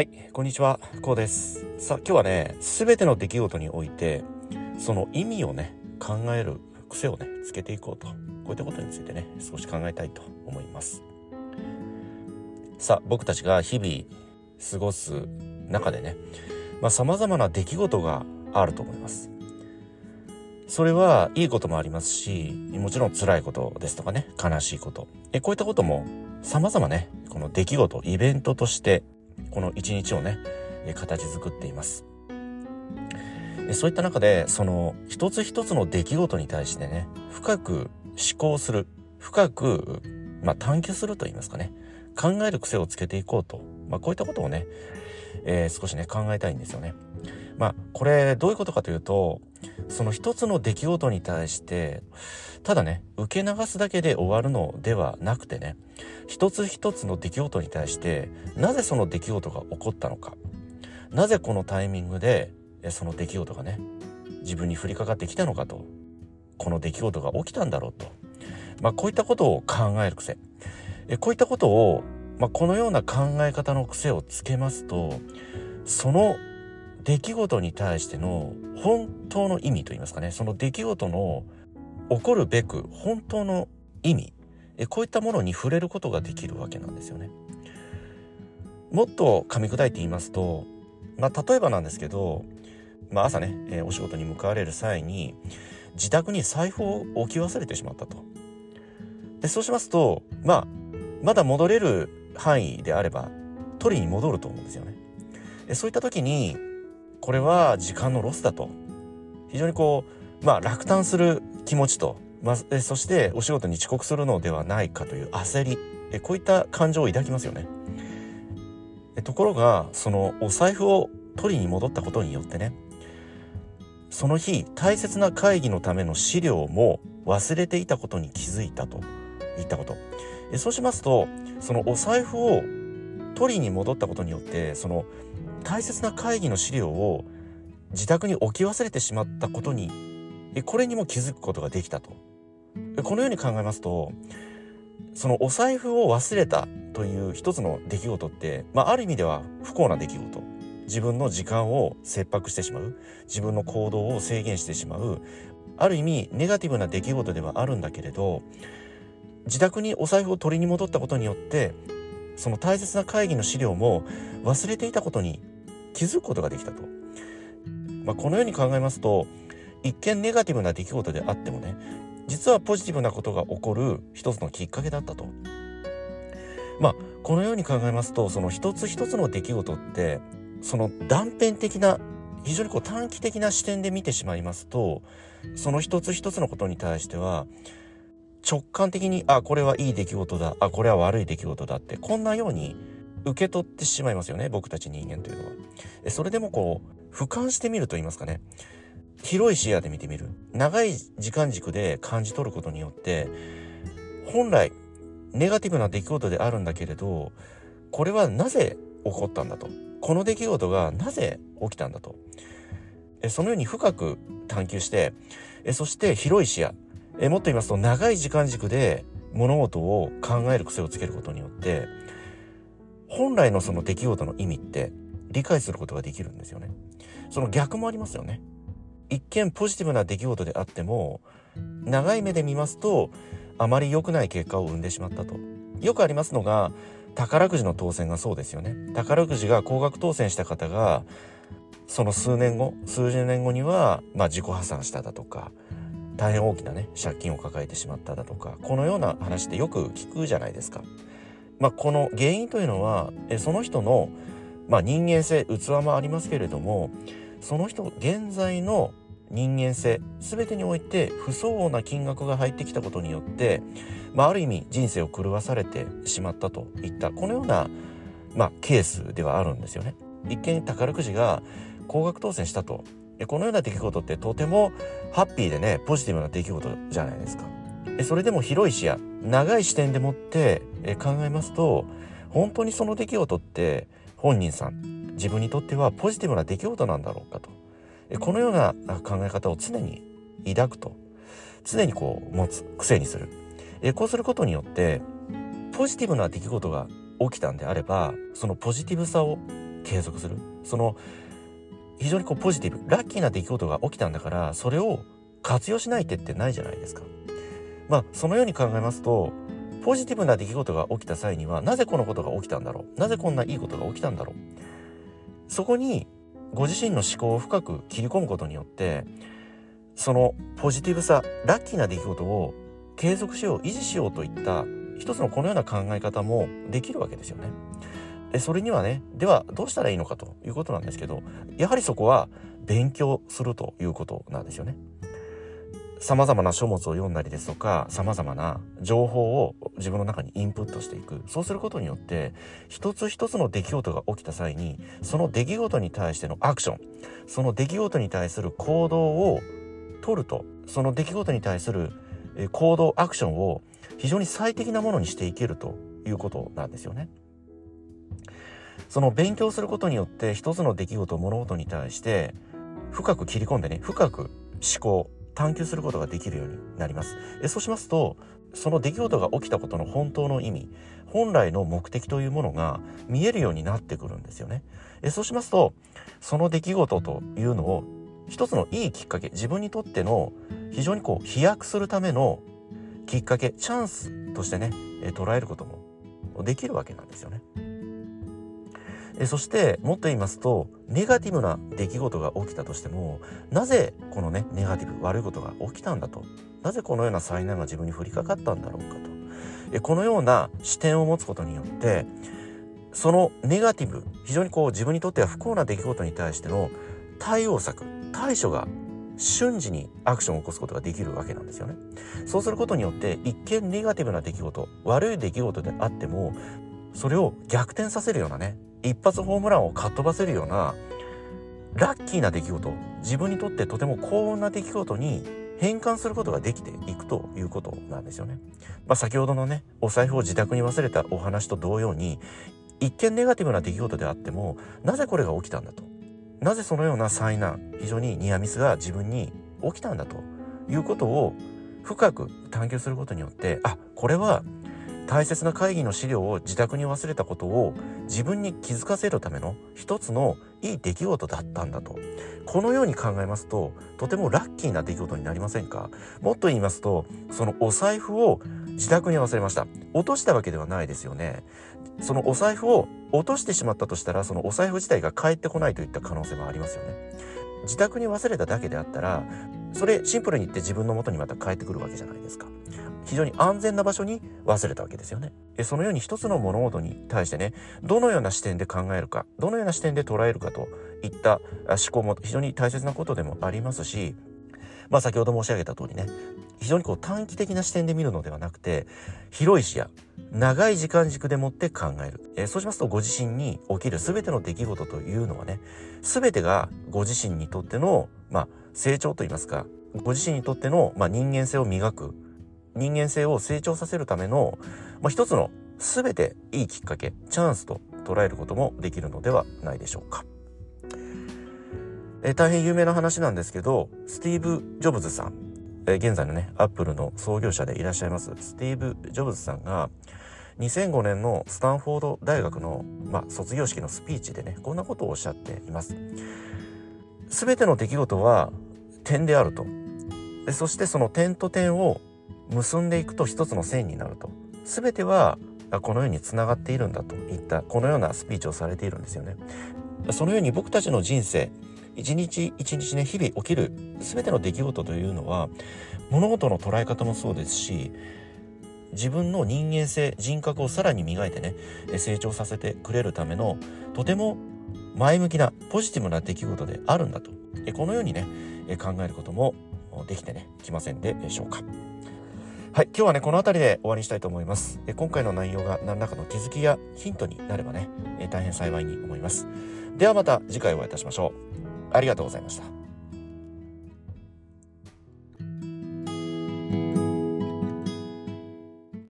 はい、こんにちは、こうです。さあ、今日はね、すべての出来事において、その意味をね、考える癖をね、つけていこうと。こういったことについてね、少し考えたいと思います。さあ、僕たちが日々過ごす中でね、まあ、様々な出来事があると思います。それはいいこともありますし、もちろん辛いことですとかね、悲しいこと。えこういったことも様々ね、この出来事、イベントとして、この一日をね、形作っています。そういった中で、その一つ一つの出来事に対してね、深く思考する、深く、まあ、探求すると言いますかね、考える癖をつけていこうと。まあ、こういったことをね、えー少しね、考えたいんですよね。まあ、これ、どういうことかというと、その一つの出来事に対して、ただね、受け流すだけで終わるのではなくてね、一つ一つの出来事に対して、なぜその出来事が起こったのか、なぜこのタイミングで、その出来事がね、自分に降りかかってきたのかと、この出来事が起きたんだろうと。まあ、こういったことを考える癖。えこういったことを、まあ、このような考え方の癖をつけますと、その出来事に対しての本当の意味といいますかね、その出来事の起こるべく本当の意味、えこういったものに触れることができるわけなんですよね。もっと噛み砕いて言いますと、まあ、例えばなんですけど、まあ、朝ね、えお仕事に向かわれる際に自宅に財布を置き忘れてしまったと。でそうしますと、まあ、まだ戻れる範囲であれば取りに戻ると思うんですよね。でそういった時にこれは時間のロスだと。非常にこう、まあ、落胆する気持ちと、まあ、そしてお仕事に遅刻するのではないかという焦り。えこういった感情を抱きますよね。ところがそのお財布を取りに戻ったことによってね。その日大切な会議のための資料も忘れていたことに気づいたと。いったこと。えそうしますとそのお財布を取りに戻ったことによってその大切な会議の資料を自宅に置き忘れてしまったことにこれにも気づくことができたと。このように考えますとそのお財布を忘れたという一つの出来事って、まあ、ある意味では不幸な出来事。自分の時間を切迫してしまう。自分の行動を制限してしまう。ある意味ネガティブな出来事ではあるんだけれど自宅にお財布を取りに戻ったことによってその大切な会議の資料も忘れていたことに気づくことができたと。まあ、このように考えますと一見ネガティブな出来事であってもね実はポジティブなことが起こる一つのきっかけだったと。まあこのように考えますとその一つ一つの出来事ってその断片的な非常にこう短期的な視点で見てしまいますとその一つ一つのことに対しては直感的にあこれはいい出来事だあこれは悪い出来事だってこんなように受け取ってしまいますよね僕たち人間というのは。それでもこう俯瞰してみると言いますかね。広い視野で見てみる。長い時間軸で感じ取ることによって本来ネガティブな出来事であるんだけれどこれはなぜ起こったんだと。この出来事がなぜ起きたんだと。そのように深く探求してそして広い視野。もっと言いますと長い時間軸で物事を考える癖をつけることによって本来のその出来事の意味って理解することができるんですよね。その逆もありますよね。一見ポジティブな出来事であっても長い目で見ますとあまり良くない結果を生んでしまったと。よくありますのが宝くじの当選がそうですよね。宝くじが高額当選した方がその数年後数十年後には、まあ、自己破産しただとか大変大きなね借金を抱えてしまっただとかこのような話ってよく聞くじゃないですか。まあ、この原因というのはえその人の、まあ、人間性器もありますけれどもその人現在の人間性全てにおいて不相応な金額が入ってきたことによって、まあ、ある意味人生を狂わされてしまったといったこのような、まあ、ケースではあるんですよね。一見宝くじが高額当選したとこのような出来事ってとてもハッピーでねポジティブな出来事じゃないですか。それでも広い視野長い視点でもって考えますと本当にその出来事って本人さん自分にとってはポジティブな出来事なんだろうかと。このような考え方を常に抱くと。常にこう持つ癖にする。こうすることによってポジティブな出来事が起きたんであればそのポジティブさを継続する。その非常にこうポジティブラッキーな出来事が起きたんだからそれを活用しない手ってないじゃないですか。まあそのように考えますとポジティブな出来事が起きた際にはなぜこのことが起きたんだろう？なぜこんないいことが起きたんだろう？そこにご自身の思考を深く切り込むことによってそのポジティブさラッキーな出来事を継続しよう維持しようといった一つのこのような考え方もできるわけですよね。でそれにはねではどうしたらいいのかということなんですけどやはりそこは勉強するということなんですよね。様々な書物を読んだりですとか、様々な情報を自分の中にインプットしていく。そうすることによって、一つ一つの出来事が起きた際に、その出来事に対してのアクション、その出来事に対する行動を取ると、その出来事に対する行動、アクションを非常に最適なものにしていけるということなんですよね。その勉強することによって一つの出来事、物事に対して深く切り込んでね、深く思考、探求することができるようになります。えそうしますとその出来事が起きたことの本当の意味本来の目的というものが見えるようになってくるんですよね。えそうしますとその出来事というのを一つのいいきっかけ自分にとっての非常にこう飛躍するためのきっかけチャンスとしてね捉えることもできるわけなんですよね。えそしてもっと言いますとネガティブな出来事が起きたとしてもなぜこのねネガティブ悪いことが起きたんだと？なぜこのような災難が自分に降りかかったんだろうかと？えこのような視点を持つことによってそのネガティブ非常にこう自分にとっては不幸な出来事に対しての対応策対処が瞬時にアクションを起こすことができるわけなんですよね。そうすることによって一見ネガティブな出来事悪い出来事であってもそれを逆転させるようなね一発ホームランをかっ飛ばせるようなラッキーな出来事自分にとってとても幸運な出来事に変換することができていくということなんですよね。まあ、先ほどのねお財布を自宅に忘れたお話と同様に一見ネガティブな出来事であってもなぜこれが起きたんだとなぜそのような災難非常にニアミスが自分に起きたんだということを深く探求することによってあこれは大切な会議の資料を自宅に忘れたことを自分に気づかせるための一つのいい出来事だったんだと。このように考えますととてもラッキーな出来事になりませんか？もっと言いますとそのお財布を自宅に忘れました。落としたわけではないですよね。そのお財布を落としてしまったとしたらそのお財布自体が返ってこないといった可能性もありますよね。自宅に忘れただけであったらそれシンプルに言って自分の元にまた帰ってくるわけじゃないですか。非常に安全な場所に忘れたわけですよね。そのように一つの物事に対してね、どのような視点で考えるか、どのような視点で捉えるかといった思考も非常に大切なことでもありますし、まあ先ほど申し上げた通りね、非常にこう短期的な視点で見るのではなくて、広い視野、長い時間軸でもって考える。えー、そうしますとご自身に起きる全ての出来事というのはね、全てがご自身にとっての、まあ、成長といいますか、ご自身にとっての、まあ、人間性を磨く人間性を成長させるための、まあ、一つの全ていいきっかけチャンスと捉えることもできるのではないでしょうか。え大変有名な話なんですけどスティーブ・ジョブズさん、え現在のねアップルの創業者でいらっしゃいますスティーブ・ジョブズさんが2005年のスタンフォード大学の、まあ、卒業式のスピーチでねこんなことをおっしゃっています。全ての出来事は点であるとそしてその点と点を結んでいくと一つの線になると。全てはこのようにつながっているんだといったこのようなスピーチをされているんですよね。そのように僕たちの人生一日一日ね日々起きる全ての出来事というのは物事の捉え方もそうですし自分の人間性人格をさらに磨いてね成長させてくれるためのとても前向きなポジティブな出来事であるんだと。このようにね考えることもできてねきませんでしょうか。はい、今日はね、この辺りで終わりにしたいと思います。え今回の内容が何らかの気づきやヒントになればね、え大変幸いに思います。ではまた次回お会いいたしましょう。ありがとうございました。